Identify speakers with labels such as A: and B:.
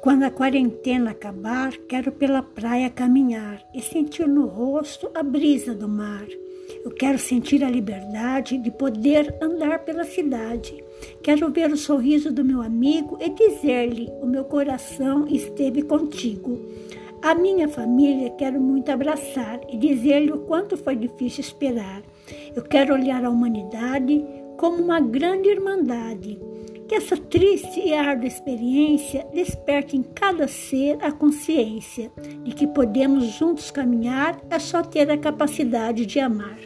A: Quando a quarentena acabar, quero pela praia caminhar e sentir no rosto a brisa do mar. Eu quero sentir a liberdade de poder andar pela cidade. Quero ver o sorriso do meu amigo e dizer-lhe: o meu coração esteve contigo. A minha família quero muito abraçar e dizer-lhe o quanto foi difícil esperar. Eu quero olhar a humanidade como uma grande irmandade que essa triste e árdua experiência desperte em cada ser a consciência de que podemos juntos caminhar, é só ter a capacidade de amar.